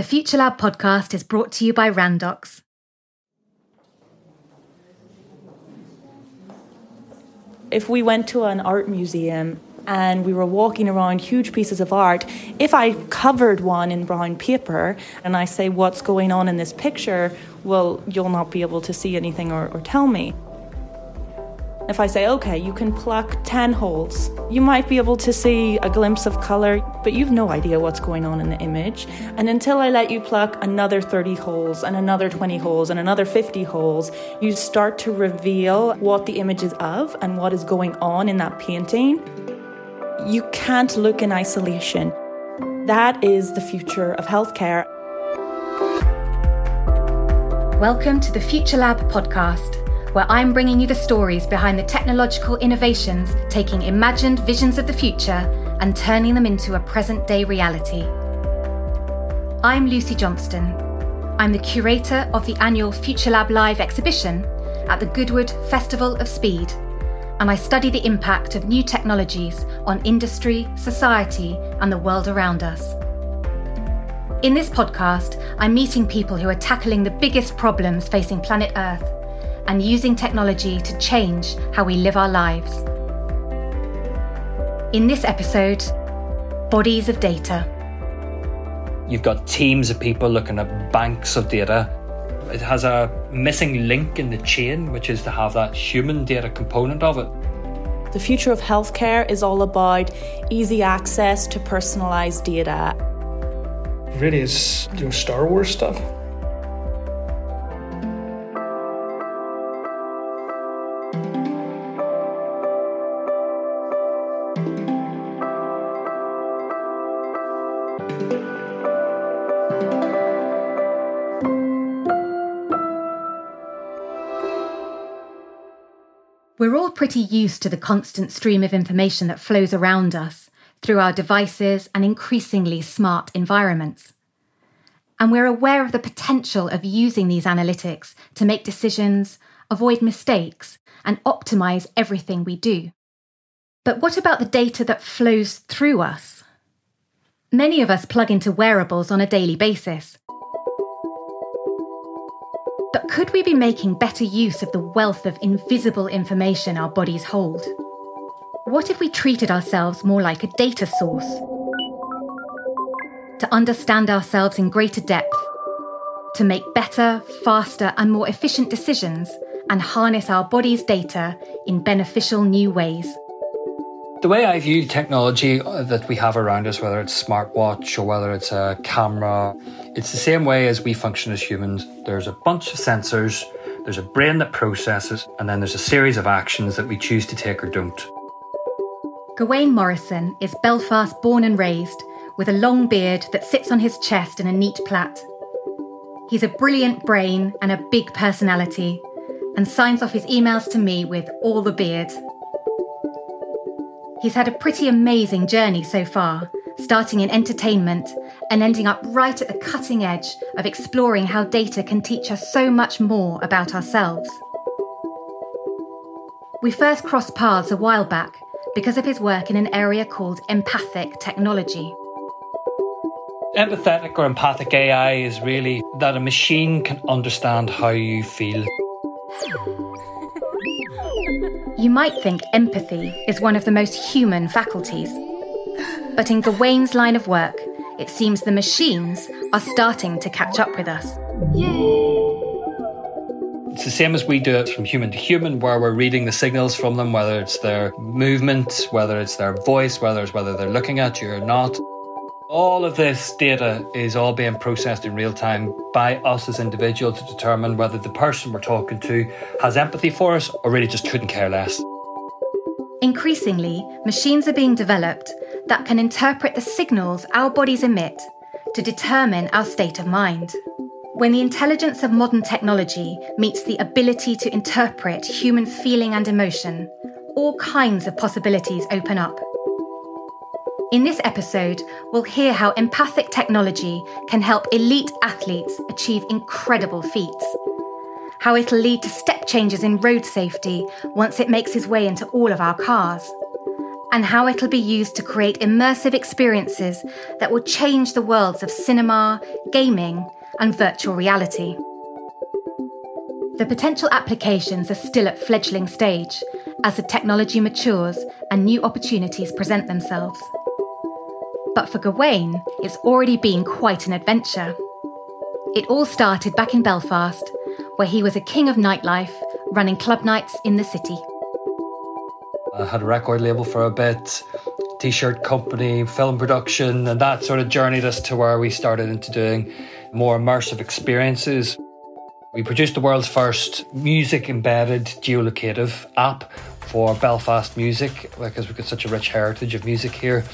The Future Lab podcast is brought to you by Randox. If we went to an art museum and we were walking around huge pieces of art, if I covered one in brown paper and I say, What's going on in this picture? Well, you'll not be able to see anything or, or tell me. If I say, okay, you can pluck 10 holes, you might be able to see a glimpse of colour, but you've no idea what's going on in the image. And until I let you pluck another 30 holes, and another 20 holes, and another 50 holes, you start to reveal what the image is of and what is going on in that painting. You can't look in isolation. That is the future of healthcare. Welcome to the Future Lab podcast where I'm bringing you the stories behind the technological innovations taking imagined visions of the future and turning them into a present day reality. I'm Lucy Johnston. I'm the curator of the annual Future Lab Live exhibition at the Goodwood Festival of Speed, and I study the impact of new technologies on industry, society, and the world around us. In this podcast, I'm meeting people who are tackling the biggest problems facing planet Earth and using technology to change how we live our lives. In this episode, Bodies of Data. You've got teams of people looking at banks of data. It has a missing link in the chain, which is to have that human data component of it. The future of healthcare is all about easy access to personalised data. Really, it's you know Star Wars stuff. Pretty used to the constant stream of information that flows around us through our devices and increasingly smart environments. And we're aware of the potential of using these analytics to make decisions, avoid mistakes, and optimize everything we do. But what about the data that flows through us? Many of us plug into wearables on a daily basis, but could we be making better use of the wealth of invisible information our bodies hold? What if we treated ourselves more like a data source? To understand ourselves in greater depth, to make better, faster, and more efficient decisions, and harness our body's data in beneficial new ways. The way I view technology uh, that we have around us, whether it's smartwatch or whether it's a camera, it's the same way as we function as humans. There's a bunch of sensors, there's a brain that processes, and then there's a series of actions that we choose to take or don't. Gawain Morrison is Belfast born and raised, with a long beard that sits on his chest in a neat plait. He's a brilliant brain and a big personality, and signs off his emails to me with all the beard. He's had a pretty amazing journey so far, starting in entertainment and ending up right at the cutting edge of exploring how data can teach us so much more about ourselves. We first crossed paths a while back because of his work in an area called empathic technology. Empathetic or empathic AI is really that a machine can understand how you feel. You might think empathy is one of the most human faculties. But in Gawain's line of work, it seems the machines are starting to catch up with us. It's the same as we do it from human to human, where we're reading the signals from them, whether it's their movement, whether it's their voice, whether it's whether they're looking at you or not. All of this data is all being processed in real time by us as individuals to determine whether the person we're talking to has empathy for us or really just couldn't care less. Increasingly, machines are being developed that can interpret the signals our bodies emit to determine our state of mind. When the intelligence of modern technology meets the ability to interpret human feeling and emotion, all kinds of possibilities open up. In this episode, we'll hear how empathic technology can help elite athletes achieve incredible feats. How it'll lead to step changes in road safety once it makes its way into all of our cars. and how it'll be used to create immersive experiences that will change the worlds of cinema, gaming, and virtual reality. The potential applications are still at fledgling stage as the technology matures and new opportunities present themselves. But for Gawain, it's already been quite an adventure. It all started back in Belfast, where he was a king of nightlife, running club nights in the city. I had a record label for a bit, t shirt company, film production, and that sort of journeyed us to where we started into doing more immersive experiences. We produced the world's first music embedded geolocative app for Belfast music because we've got such a rich heritage of music here.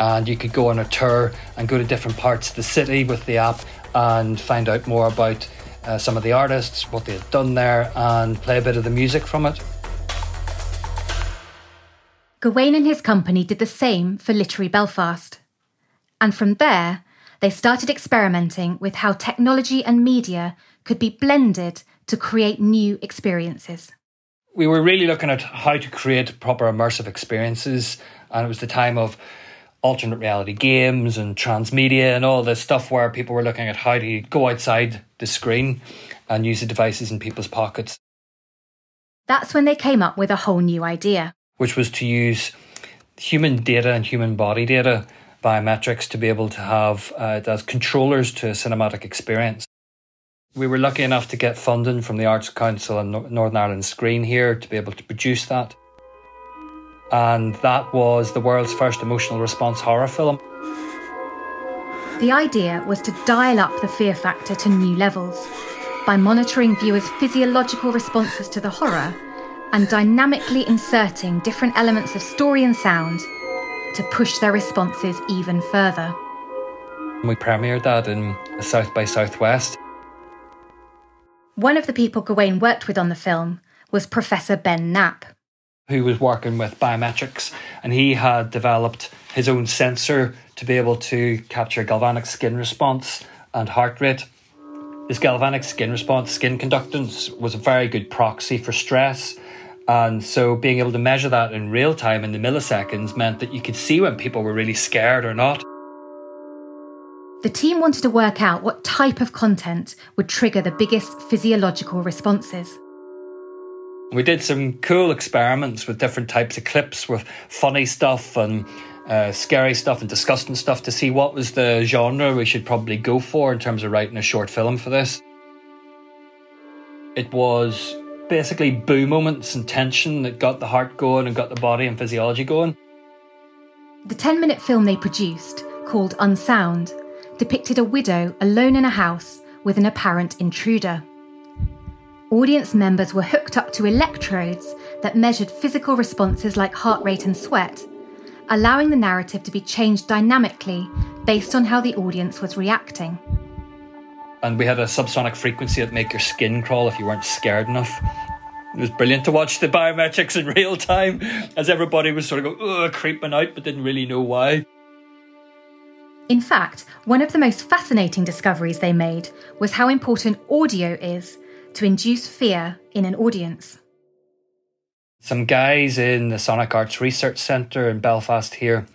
And you could go on a tour and go to different parts of the city with the app and find out more about uh, some of the artists, what they had done there, and play a bit of the music from it. Gawain and his company did the same for Literary Belfast. And from there, they started experimenting with how technology and media could be blended to create new experiences. We were really looking at how to create proper immersive experiences, and it was the time of alternate reality games and transmedia and all this stuff where people were looking at how to go outside the screen and use the devices in people's pockets. That's when they came up with a whole new idea which was to use human data and human body data biometrics to be able to have uh, as controllers to a cinematic experience. We were lucky enough to get funding from the Arts Council and Northern Ireland Screen here to be able to produce that. And that was the world's first emotional response horror film. The idea was to dial up the fear factor to new levels by monitoring viewers' physiological responses to the horror and dynamically inserting different elements of story and sound to push their responses even further. We premiered that in South by Southwest. One of the people Gawain worked with on the film was Professor Ben Knapp. Who was working with biometrics, and he had developed his own sensor to be able to capture galvanic skin response and heart rate. This galvanic skin response, skin conductance, was a very good proxy for stress and so being able to measure that in real time in the milliseconds meant that you could see when people were really scared or not. The team wanted to work out what type of content would trigger the biggest physiological responses. We did some cool experiments with different types of clips with funny stuff and uh, scary stuff and disgusting stuff to see what was the genre we should probably go for in terms of writing a short film for this. It was basically boo moments and tension that got the heart going and got the body and physiology going. The 10 minute film they produced, called Unsound, depicted a widow alone in a house with an apparent intruder. Audience members were hooked up to electrodes that measured physical responses like heart rate and sweat, allowing the narrative to be changed dynamically based on how the audience was reacting and we had a subsonic frequency that make your skin crawl if you weren't scared enough. It was brilliant to watch the biometrics in real time as everybody was sort of going, creeping out, but didn't really know why. In fact, one of the most fascinating discoveries they made was how important audio is to induce fear in an audience. Some guys in the Sonic Arts Research Centre in Belfast here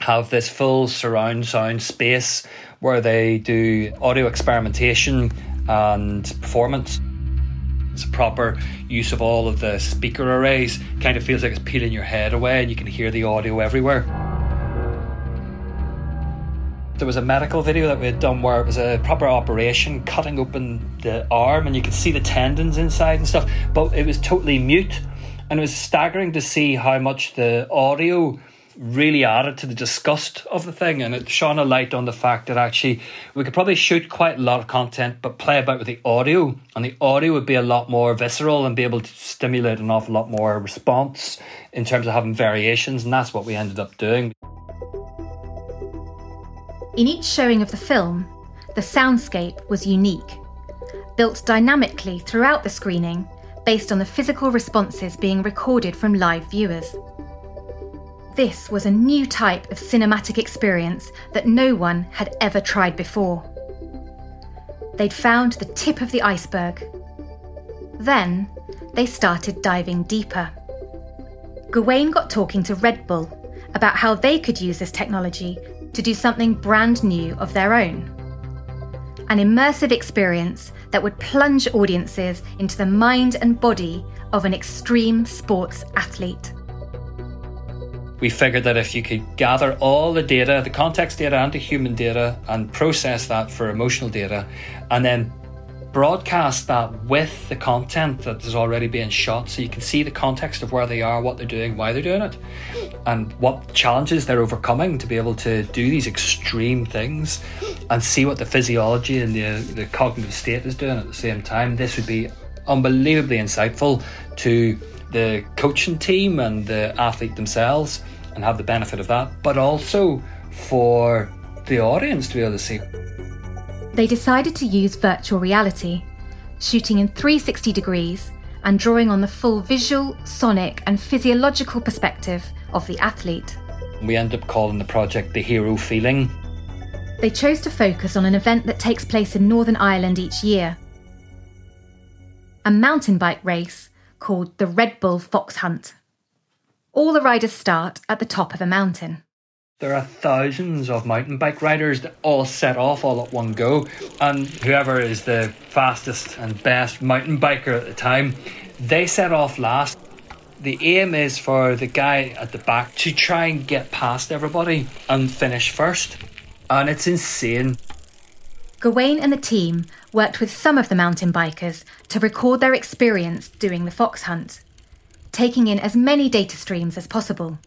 have this full surround sound space where they do audio experimentation and performance. It's a proper use of all of the speaker arrays. Kind of feels like it's peeling your head away and you can hear the audio everywhere. There was a medical video that we had done where it was a proper operation cutting open the arm and you could see the tendons inside and stuff, but it was totally mute. And it was staggering to see how much the audio really added to the disgust of the thing and it shone a light on the fact that actually we could probably shoot quite a lot of content but play about with the audio and the audio would be a lot more visceral and be able to stimulate an awful lot more response in terms of having variations and that's what we ended up doing. In each showing of the film, the soundscape was unique, built dynamically throughout the screening based on the physical responses being recorded from live viewers. This was a new type of cinematic experience that no one had ever tried before. They'd found the tip of the iceberg. Then they started diving deeper. Gawain got talking to Red Bull about how they could use this technology to do something brand new of their own. An immersive experience that would plunge audiences into the mind and body of an extreme sports athlete. We figured that if you could gather all the data, the context data and the human data, and process that for emotional data, and then broadcast that with the content that is already being shot so you can see the context of where they are, what they're doing, why they're doing it, and what challenges they're overcoming to be able to do these extreme things and see what the physiology and the, the cognitive state is doing at the same time. This would be unbelievably insightful to the coaching team and the athlete themselves and have the benefit of that, but also for the audience to be able to see they decided to use virtual reality, shooting in 360 degrees and drawing on the full visual, sonic, and physiological perspective of the athlete. We end up calling the project the Hero Feeling. They chose to focus on an event that takes place in Northern Ireland each year a mountain bike race called the Red Bull Fox Hunt. All the riders start at the top of a mountain. There are thousands of mountain bike riders that all set off all at one go, and whoever is the fastest and best mountain biker at the time, they set off last. The aim is for the guy at the back to try and get past everybody and finish first. And it's insane. Gawain and the team worked with some of the mountain bikers to record their experience doing the fox hunt, taking in as many data streams as possible.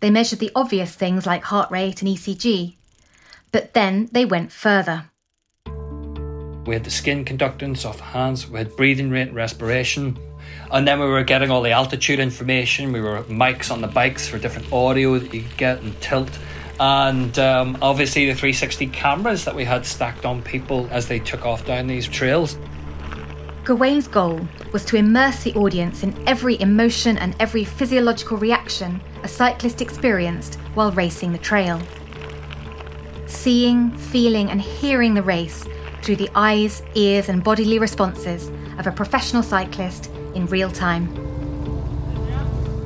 They measured the obvious things like heart rate and ECG. But then they went further. We had the skin conductance of hands, we had breathing rate, and respiration, and then we were getting all the altitude information. We were mics on the bikes for different audio that you could get and tilt. And um, obviously, the 360 cameras that we had stacked on people as they took off down these trails. Gawain's goal was to immerse the audience in every emotion and every physiological reaction a cyclist experienced while racing the trail. Seeing, feeling, and hearing the race through the eyes, ears, and bodily responses of a professional cyclist in real time.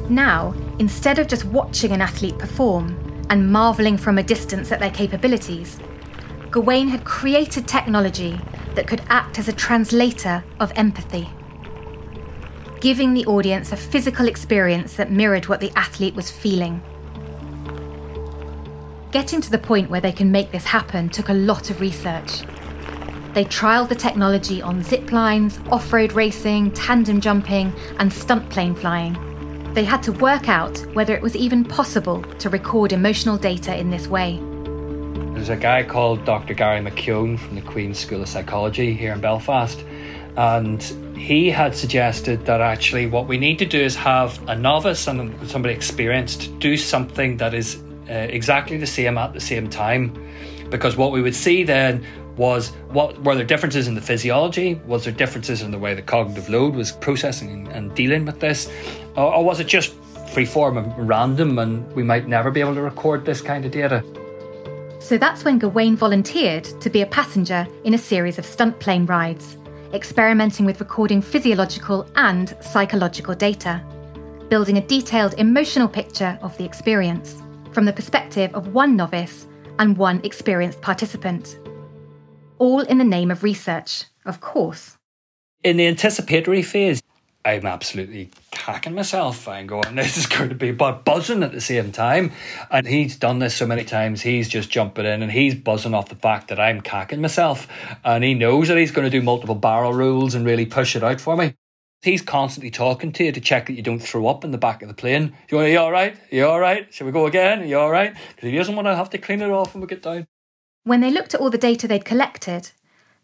Now, instead of just watching an athlete perform and marvelling from a distance at their capabilities, Gawain had created technology that could act as a translator of empathy, giving the audience a physical experience that mirrored what the athlete was feeling. Getting to the point where they can make this happen took a lot of research. They trialled the technology on zip lines, off road racing, tandem jumping, and stunt plane flying. They had to work out whether it was even possible to record emotional data in this way. There's a guy called Dr. Gary McKeown from the Queen's School of Psychology here in Belfast, and he had suggested that actually what we need to do is have a novice and somebody experienced do something that is uh, exactly the same at the same time. Because what we would see then was what were there differences in the physiology? Was there differences in the way the cognitive load was processing and dealing with this? Or, or was it just freeform and random and we might never be able to record this kind of data? So that's when Gawain volunteered to be a passenger in a series of stunt plane rides, experimenting with recording physiological and psychological data, building a detailed emotional picture of the experience from the perspective of one novice and one experienced participant. All in the name of research, of course. In the anticipatory phase, I'm absolutely hacking myself. I'm going, this is going to be but buzzing at the same time. And he's done this so many times, he's just jumping in and he's buzzing off the fact that I'm cacking myself. And he knows that he's going to do multiple barrel rolls and really push it out for me. He's constantly talking to you to check that you don't throw up in the back of the plane. You want, are you all right? Are you all right? Shall we go again? Are you all right? Because he doesn't want to have to clean it off when we get down. When they looked at all the data they'd collected,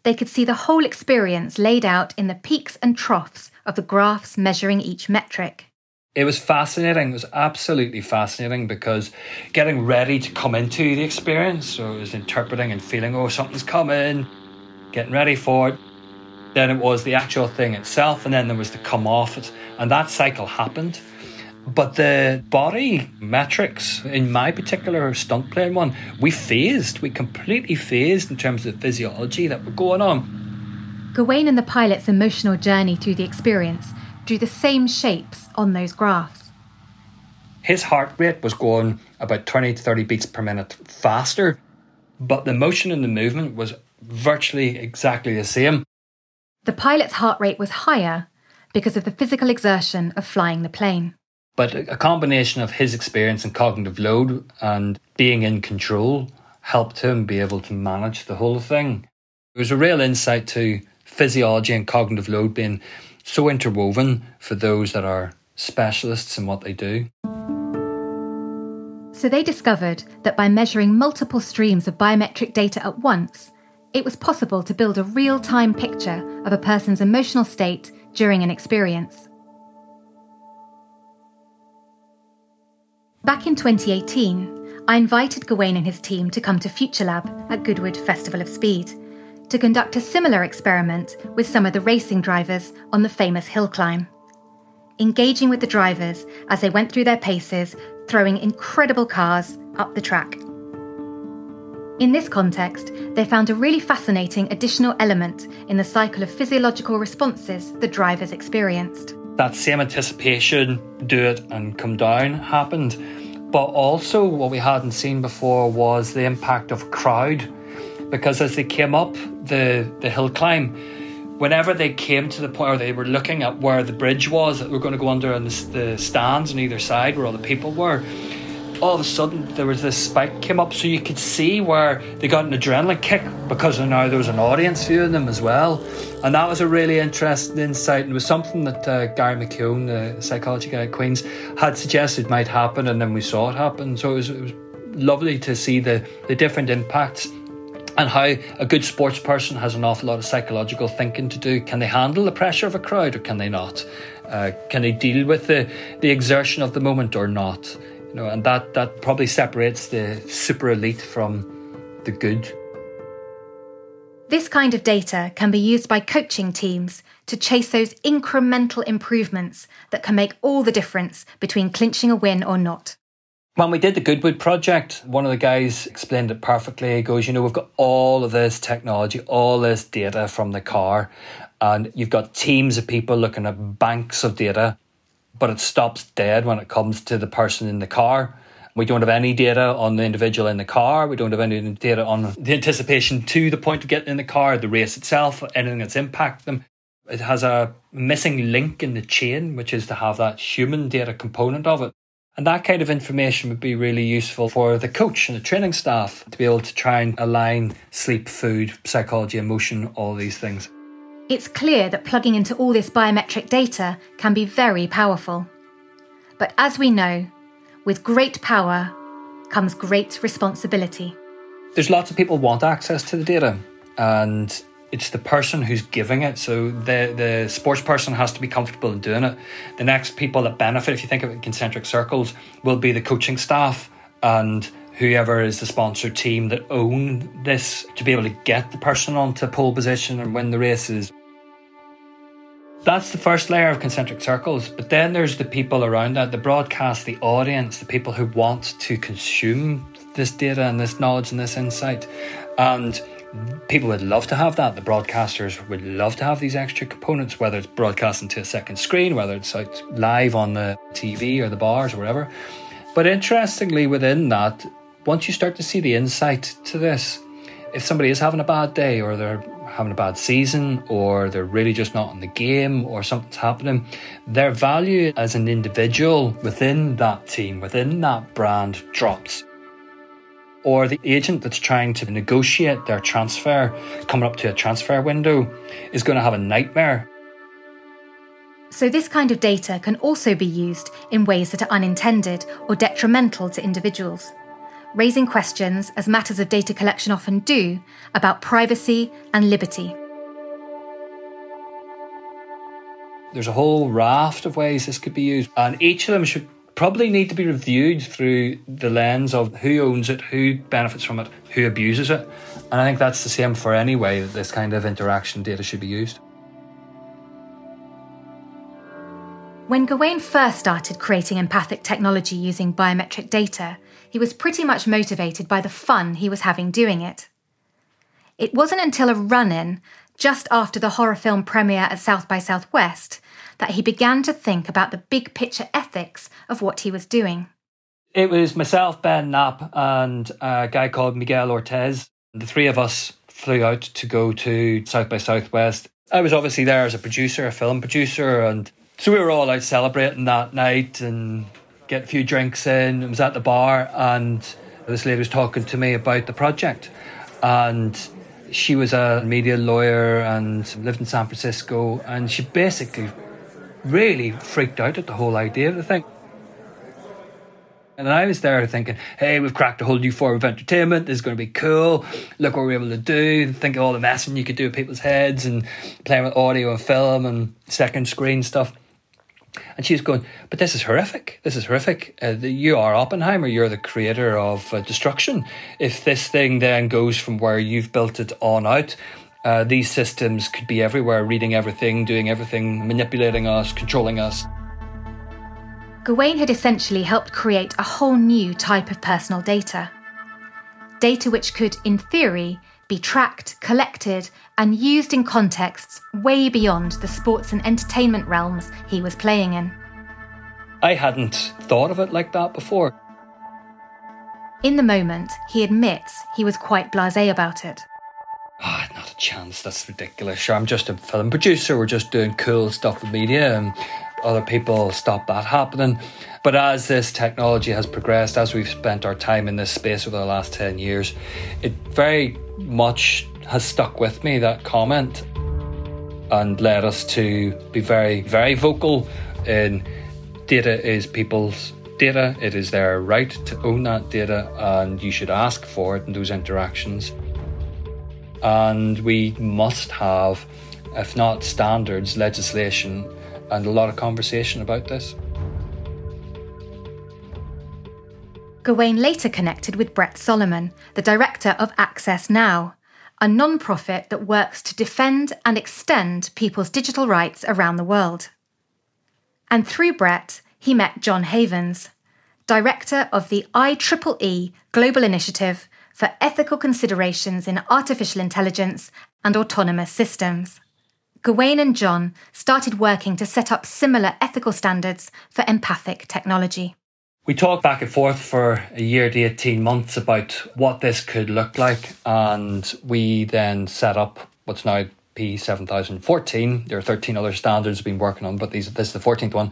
they could see the whole experience laid out in the peaks and troughs of the graphs measuring each metric. It was fascinating. It was absolutely fascinating because getting ready to come into the experience, so it was interpreting and feeling, oh, something's coming, getting ready for it. Then it was the actual thing itself, and then there was to come off it. And that cycle happened. But the body metrics in my particular stunt plane one, we phased. We completely phased in terms of the physiology that were going on. Gawain and the pilot's emotional journey through the experience drew the same shapes on those graphs. his heart rate was going about 20 to 30 beats per minute faster, but the motion and the movement was virtually exactly the same. The pilot's heart rate was higher because of the physical exertion of flying the plane. But a combination of his experience and cognitive load and being in control helped him be able to manage the whole thing. It was a real insight to physiology and cognitive load being so interwoven for those that are specialists in what they do. So they discovered that by measuring multiple streams of biometric data at once, it was possible to build a real time picture of a person's emotional state during an experience. Back in 2018, I invited Gawain and his team to come to Future Lab at Goodwood Festival of Speed to conduct a similar experiment with some of the racing drivers on the famous hill climb. Engaging with the drivers as they went through their paces, throwing incredible cars up the track. In this context, they found a really fascinating additional element in the cycle of physiological responses the drivers experienced. That same anticipation, do it and come down, happened. But also, what we hadn't seen before was the impact of crowd. Because as they came up the, the hill climb, whenever they came to the point where they were looking at where the bridge was that we are going to go under and the, the stands on either side where all the people were, all of a sudden there was this spike came up so you could see where they got an adrenaline kick because now there was an audience viewing them as well and that was a really interesting insight and it was something that uh, Gary McKeown the psychology guy at Queen's had suggested might happen and then we saw it happen so it was, it was lovely to see the, the different impacts and how a good sports person has an awful lot of psychological thinking to do. Can they handle the pressure of a crowd or can they not? Uh, can they deal with the, the exertion of the moment or not? You know, and that, that probably separates the super elite from the good. This kind of data can be used by coaching teams to chase those incremental improvements that can make all the difference between clinching a win or not. When we did the Goodwood project, one of the guys explained it perfectly. He goes, You know, we've got all of this technology, all this data from the car, and you've got teams of people looking at banks of data but it stops dead when it comes to the person in the car. We don't have any data on the individual in the car. We don't have any data on the anticipation to the point of getting in the car, the race itself, anything that's impacted them. It has a missing link in the chain, which is to have that human data component of it. And that kind of information would be really useful for the coach and the training staff to be able to try and align sleep, food, psychology, emotion, all these things. It's clear that plugging into all this biometric data can be very powerful. But as we know, with great power comes great responsibility. There's lots of people want access to the data, and it's the person who's giving it. So the the sports person has to be comfortable in doing it. The next people that benefit, if you think of it in concentric circles, will be the coaching staff and whoever is the sponsor team that own this to be able to get the person onto pole position and win the races. That's the first layer of concentric circles, but then there's the people around that, the broadcast, the audience, the people who want to consume this data and this knowledge and this insight. And people would love to have that. The broadcasters would love to have these extra components, whether it's broadcasting to a second screen, whether it's out live on the TV or the bars or whatever. But interestingly, within that, once you start to see the insight to this, if somebody is having a bad day or they're having a bad season or they're really just not in the game or something's happening, their value as an individual within that team, within that brand drops. Or the agent that's trying to negotiate their transfer, coming up to a transfer window, is going to have a nightmare. So, this kind of data can also be used in ways that are unintended or detrimental to individuals raising questions, as matters of data collection often do, about privacy and liberty. There's a whole raft of ways this could be used, and each of them should probably need to be reviewed through the lens of who owns it, who benefits from it, who abuses it. And I think that's the same for any way that this kind of interaction data should be used. When Gawain first started creating empathic technology using biometric data, he was pretty much motivated by the fun he was having doing it. It wasn't until a run in, just after the horror film premiere at South by Southwest, that he began to think about the big picture ethics of what he was doing. It was myself, Ben Knapp, and a guy called Miguel Ortiz. The three of us flew out to go to South by Southwest. I was obviously there as a producer, a film producer, and so we were all out celebrating that night and get a few drinks in. I was at the bar, and this lady was talking to me about the project, and she was a media lawyer and lived in San Francisco, and she basically really freaked out at the whole idea of the thing. And I was there thinking, hey, we've cracked a whole new form of entertainment. This is going to be cool. Look what we're able to do. Think of all the messing you could do with people's heads and playing with audio and film and second screen stuff. And she was going, but this is horrific. This is horrific. Uh, you are Oppenheimer. You're the creator of uh, destruction. If this thing then goes from where you've built it on out, uh, these systems could be everywhere, reading everything, doing everything, manipulating us, controlling us. Gawain had essentially helped create a whole new type of personal data. Data which could, in theory, be tracked, collected, and used in contexts way beyond the sports and entertainment realms he was playing in. I hadn't thought of it like that before. In the moment, he admits he was quite blase about it. Ah, oh, not a chance. That's ridiculous. Sure, I'm just a film producer. We're just doing cool stuff with media, and other people stop that happening. But as this technology has progressed, as we've spent our time in this space over the last 10 years, it very much has stuck with me, that comment, and led us to be very, very vocal in data is people's data. It is their right to own that data, and you should ask for it in those interactions. And we must have, if not standards, legislation and a lot of conversation about this. Gawain later connected with Brett Solomon, the director of Access Now, a non profit that works to defend and extend people's digital rights around the world. And through Brett, he met John Havens, director of the IEEE Global Initiative for Ethical Considerations in Artificial Intelligence and Autonomous Systems. Gawain and John started working to set up similar ethical standards for empathic technology. We talked back and forth for a year to 18 months about what this could look like, and we then set up what's now P7014. There are 13 other standards we've been working on, but these, this is the 14th one.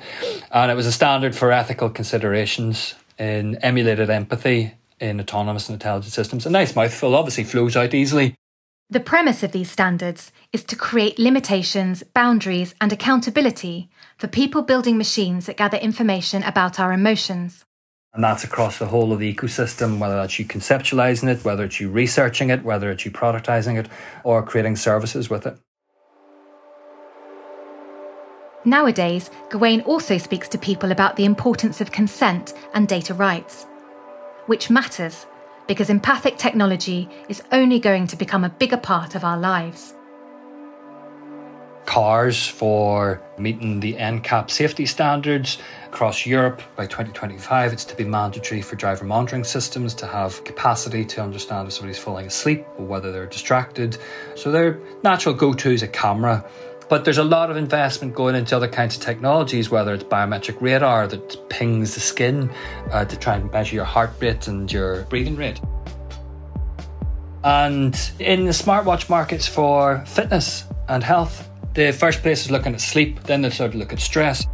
And it was a standard for ethical considerations in emulated empathy in autonomous and intelligent systems. A nice mouthful, obviously flows out easily. The premise of these standards is to create limitations, boundaries, and accountability for people building machines that gather information about our emotions. And that's across the whole of the ecosystem, whether that's you conceptualizing it, whether it's you researching it, whether it's you productizing it, or creating services with it. Nowadays, Gawain also speaks to people about the importance of consent and data rights, which matters because empathic technology is only going to become a bigger part of our lives. Cars for meeting the NCAP safety standards across Europe by 2025. It's to be mandatory for driver monitoring systems to have capacity to understand if somebody's falling asleep or whether they're distracted. So their natural go to is a camera but there's a lot of investment going into other kinds of technologies, whether it's biometric radar that pings the skin uh, to try and measure your heart rate and your breathing rate. And in the smartwatch markets for fitness and health, the first place is looking at sleep, then they start to look at stress.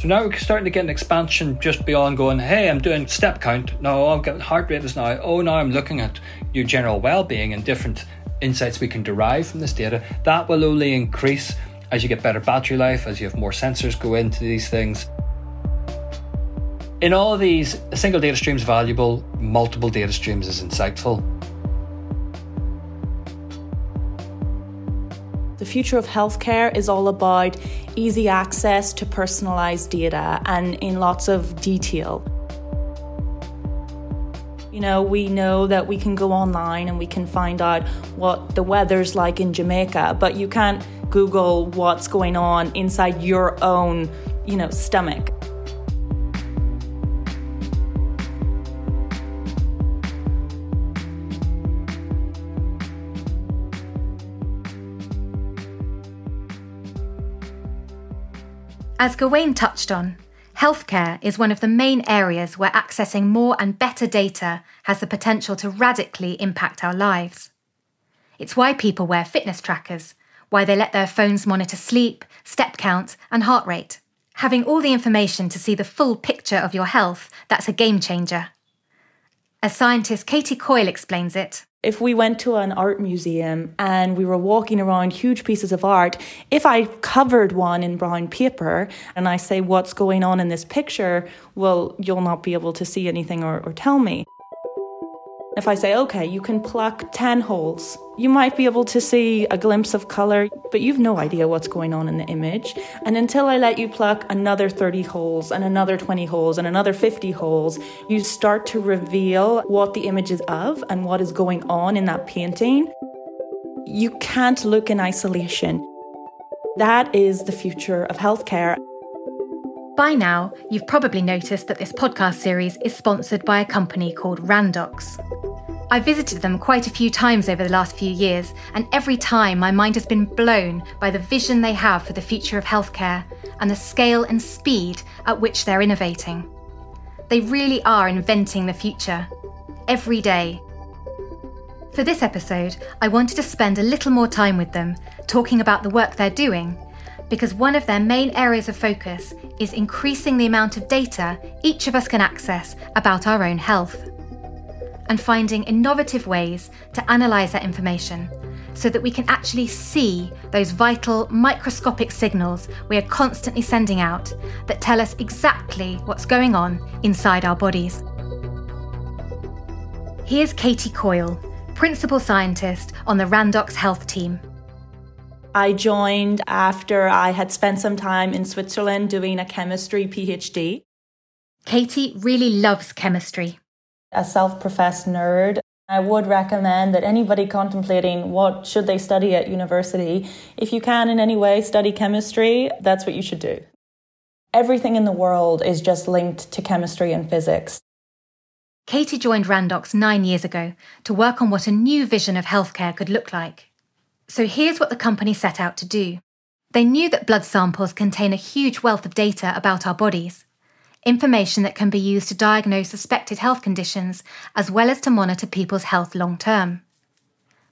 So now we're starting to get an expansion just beyond going, hey, I'm doing step count. No, I'm getting heart rate is now. Oh, now I'm looking at your general well-being and different insights we can derive from this data, that will only increase as you get better battery life, as you have more sensors go into these things. In all of these, a single data stream is valuable, multiple data streams is insightful. The future of healthcare is all about easy access to personalized data and in lots of detail. You know, we know that we can go online and we can find out what the weather's like in Jamaica, but you can't Google what's going on inside your own, you know, stomach. As Gawain touched on, Healthcare is one of the main areas where accessing more and better data has the potential to radically impact our lives. It's why people wear fitness trackers, why they let their phones monitor sleep, step count, and heart rate. Having all the information to see the full picture of your health, that's a game changer. As scientist Katie Coyle explains it, if we went to an art museum and we were walking around huge pieces of art, if I covered one in brown paper and I say, What's going on in this picture? Well, you'll not be able to see anything or, or tell me. If I say, okay, you can pluck 10 holes, you might be able to see a glimpse of colour, but you've no idea what's going on in the image. And until I let you pluck another 30 holes and another 20 holes and another 50 holes, you start to reveal what the image is of and what is going on in that painting. You can't look in isolation. That is the future of healthcare. By now, you've probably noticed that this podcast series is sponsored by a company called Randox. I visited them quite a few times over the last few years, and every time my mind has been blown by the vision they have for the future of healthcare and the scale and speed at which they're innovating. They really are inventing the future, every day. For this episode, I wanted to spend a little more time with them, talking about the work they're doing because one of their main areas of focus is increasing the amount of data each of us can access about our own health. And finding innovative ways to analyse that information so that we can actually see those vital microscopic signals we are constantly sending out that tell us exactly what's going on inside our bodies. Here's Katie Coyle, Principal Scientist on the Randox Health Team. I joined after I had spent some time in Switzerland doing a chemistry PhD. Katie really loves chemistry. A self professed nerd, I would recommend that anybody contemplating what should they study at university, if you can in any way study chemistry, that's what you should do. Everything in the world is just linked to chemistry and physics. Katie joined Randox nine years ago to work on what a new vision of healthcare could look like. So here's what the company set out to do. They knew that blood samples contain a huge wealth of data about our bodies, information that can be used to diagnose suspected health conditions as well as to monitor people's health long term.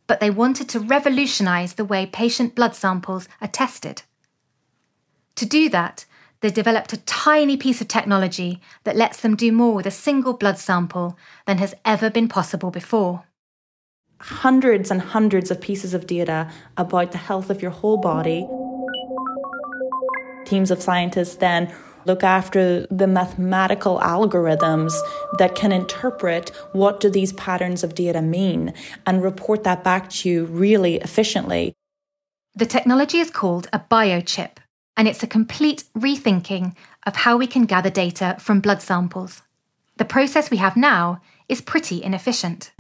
But they wanted to revolutionise the way patient blood samples are tested. To do that, they developed a tiny piece of technology that lets them do more with a single blood sample than has ever been possible before hundreds and hundreds of pieces of data about the health of your whole body. Teams of scientists then look after the mathematical algorithms that can interpret what do these patterns of data mean and report that back to you really efficiently. The technology is called a biochip, and it's a complete rethinking of how we can gather data from blood samples. The process we have now is pretty inefficient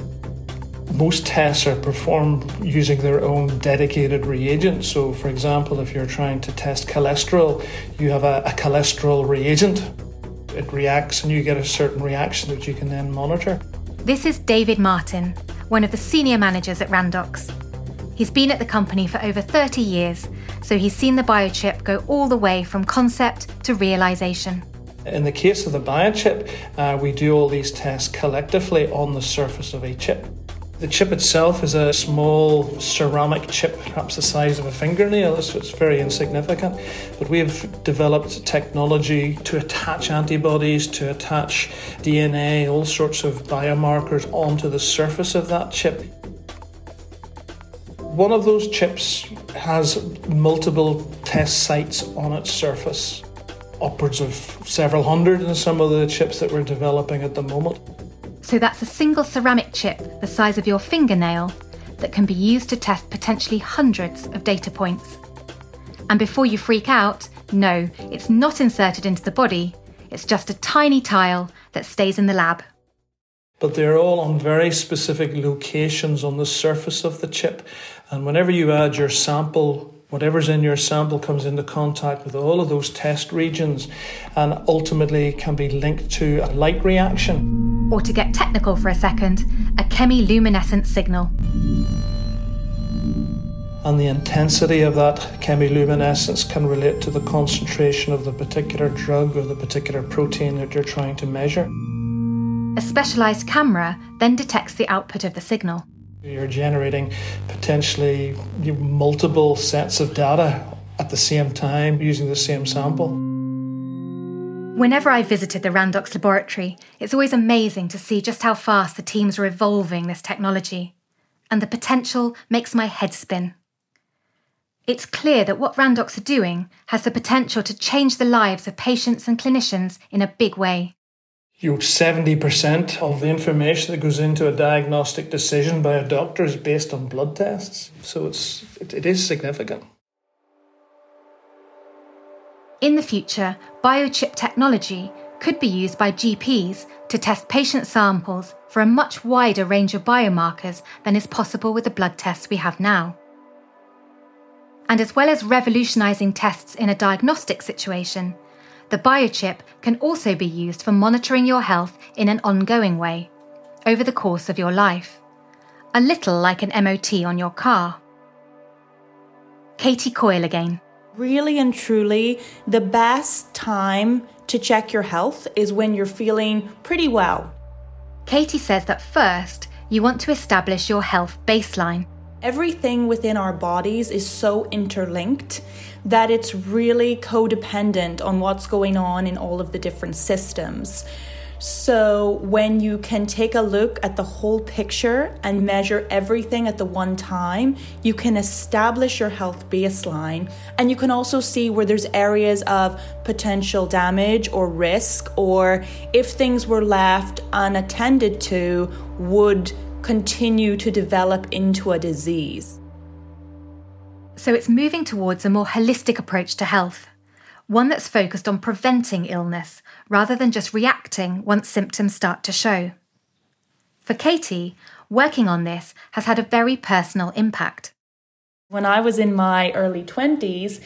most tests are performed using their own dedicated reagent. So, for example, if you're trying to test cholesterol, you have a, a, cholesterol reagent. It reacts and you get a certain reaction that you can then monitor. This is David Martin, one of the senior managers at Randox. He's been at the company for over 30 years, so he's seen the biochip go all the way from concept to realization. In the case of the biochip, uh, we do all these tests collectively on the surface of a chip. The chip itself is a small ceramic chip, perhaps the size of a fingernail, so it's very insignificant. But we have developed technology to attach antibodies, to attach DNA, all sorts of biomarkers onto the surface of that chip. One of those chips has multiple test sites on its surface, upwards of several hundred in some of the chips that we're developing at the moment. So that's a single ceramic chip the size of your fingernail that can be used to test potentially hundreds of data points. And before you freak out, no, it's not inserted into the body, it's just a tiny tile that stays in the lab. But they're all on very specific locations on the surface of the chip. And whenever you add your sample, whatever's in your sample comes into contact with all of those test regions and ultimately can be linked to a light reaction or to get technical for a second, a chemiluminescent signal. and the intensity of that chemiluminescence can relate to the concentration of the particular drug or the particular protein that you're trying to measure. A specialised camera then detects the output of the signal. You're generating potentially multiple sets of data at the same time using the same sample. Whenever I visited the Randox laboratory, it's always amazing to see just how fast the teams are evolving this technology. And the potential makes my head spin. It's clear that what Randox are doing has the potential to change the lives of patients and clinicians in a big way. You know, 70% of the information that goes into a diagnostic decision by a doctor is based on blood tests. So it's, it, it is significant. In the future, biochip technology could be used by GPs to test patient samples for a much wider range of biomarkers than is possible with the blood tests we have now. And as well as revolutionising tests in a diagnostic situation, the biochip can also be used for monitoring your health in an ongoing way, over the course of your life, a little like an MOT on your car. Katie Coyle again. Really and truly, the best time to check your health is when you're feeling pretty well. Katie says that first, you want to establish your health baseline. Everything within our bodies is so interlinked that it's really codependent on what's going on in all of the different systems. So, when you can take a look at the whole picture and measure everything at the one time, you can establish your health baseline and you can also see where there's areas of potential damage or risk, or if things were left unattended to, would continue to develop into a disease. So it's moving towards a more holistic approach to health, one that's focused on preventing illness rather than just reacting once symptoms start to show. For Katie, working on this has had a very personal impact. When I was in my early 20s,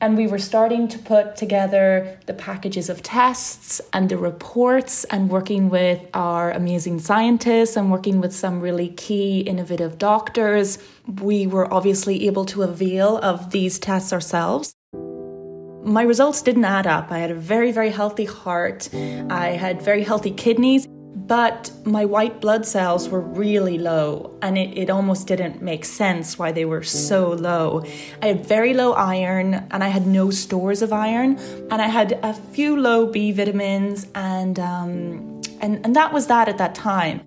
and we were starting to put together the packages of tests and the reports and working with our amazing scientists and working with some really key innovative doctors. We were obviously able to avail of these tests ourselves. My results didn't add up. I had a very, very healthy heart. I had very healthy kidneys but my white blood cells were really low and it, it almost didn't make sense why they were so low. I had very low iron and I had no stores of iron and I had a few low B vitamins and, um, and, and that was that at that time.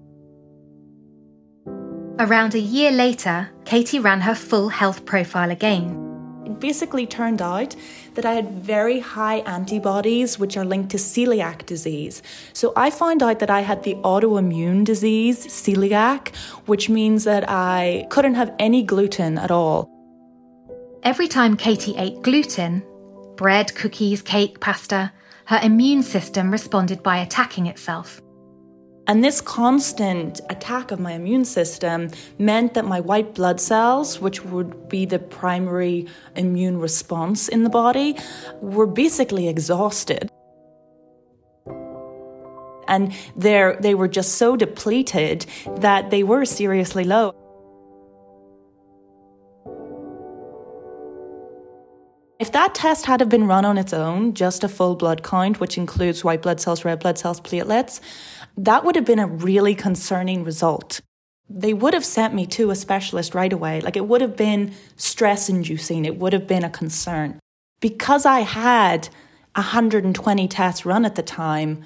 Around a year later, Katie ran her full health profile again basically turned out that I had very high antibodies, which are linked to celiac disease. So I found out that I had the autoimmune disease, celiac, which means that I couldn't have any gluten at all. Every time Katie ate gluten, bread, cookies, cake, pasta, her immune system responded by attacking itself. And this constant attack of my immune system meant that my white blood cells, which would be the primary immune response in the body, were basically exhausted. And they were just so depleted that they were seriously low. If that test had have been run on its own, just a full blood count, which includes white blood cells, red blood cells, platelets, that would have been a really concerning result. They would have sent me to a specialist right away. Like it would have been stress inducing, it would have been a concern. Because I had 120 tests run at the time,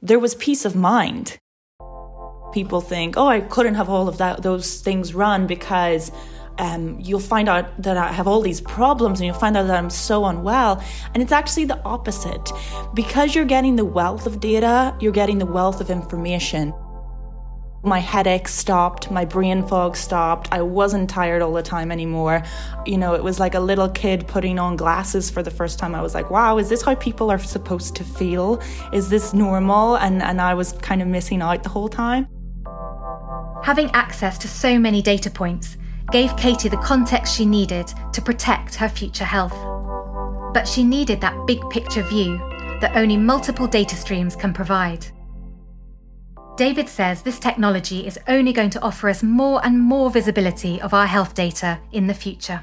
there was peace of mind. People think, oh, I couldn't have all of that, those things run because um, you'll find out that I have all these problems and you'll find out that I'm so unwell. And it's actually the opposite. Because you're getting the wealth of data, you're getting the wealth of information. My headache stopped, my brain fog stopped, I wasn't tired all the time anymore. You know, it was like a little kid putting on glasses for the first time. I was like, wow, is this how people are supposed to feel? Is this normal? And, and I was kind of missing out the whole time. Having access to so many data points gave Katie the context she needed to protect her future health. But she needed that big picture view that only multiple data streams can provide. David says this technology is only going to offer us more and more visibility of our health data in the future.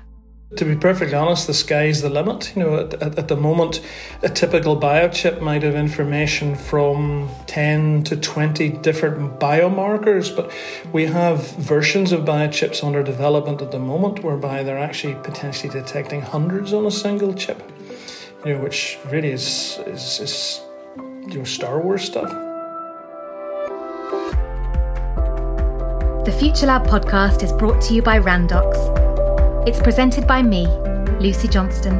To be perfectly honest, the sky's the limit. You know, at, at, at, the moment, a typical biochip might have information from 10 to 20 different biomarkers, but we have versions of biochips under development at the moment whereby they're actually potentially detecting hundreds on a single chip, you know, which really is, is, is you know, Star Wars stuff. The Future Lab podcast is brought to you by Randox it's presented by me, Lucy Johnston.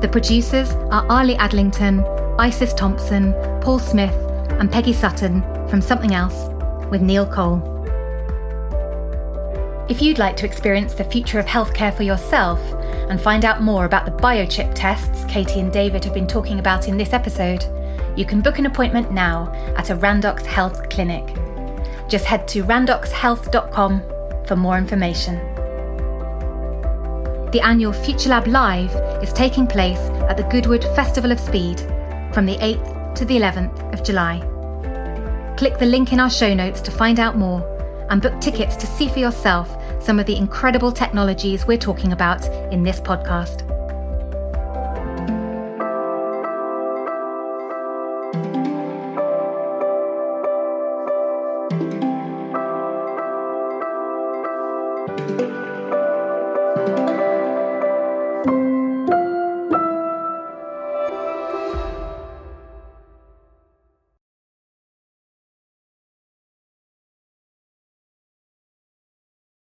The producers are Arlie Adlington, Isis Thompson, Paul Smith, and Peggy Sutton from Something Else with Neil Cole. If you'd like to experience the future of healthcare for yourself and find out more about the biochip tests Katie and David have been talking about in this episode, you can book an appointment now at a Randox Health clinic. Just head to randoxhealth.com for more information the annual Future Lab Live is taking place at the Goodwood Festival of Speed from the 8th to the 11th of July. Click the link in our show notes to find out more and book tickets to see for yourself some of the incredible technologies we're talking about in this podcast.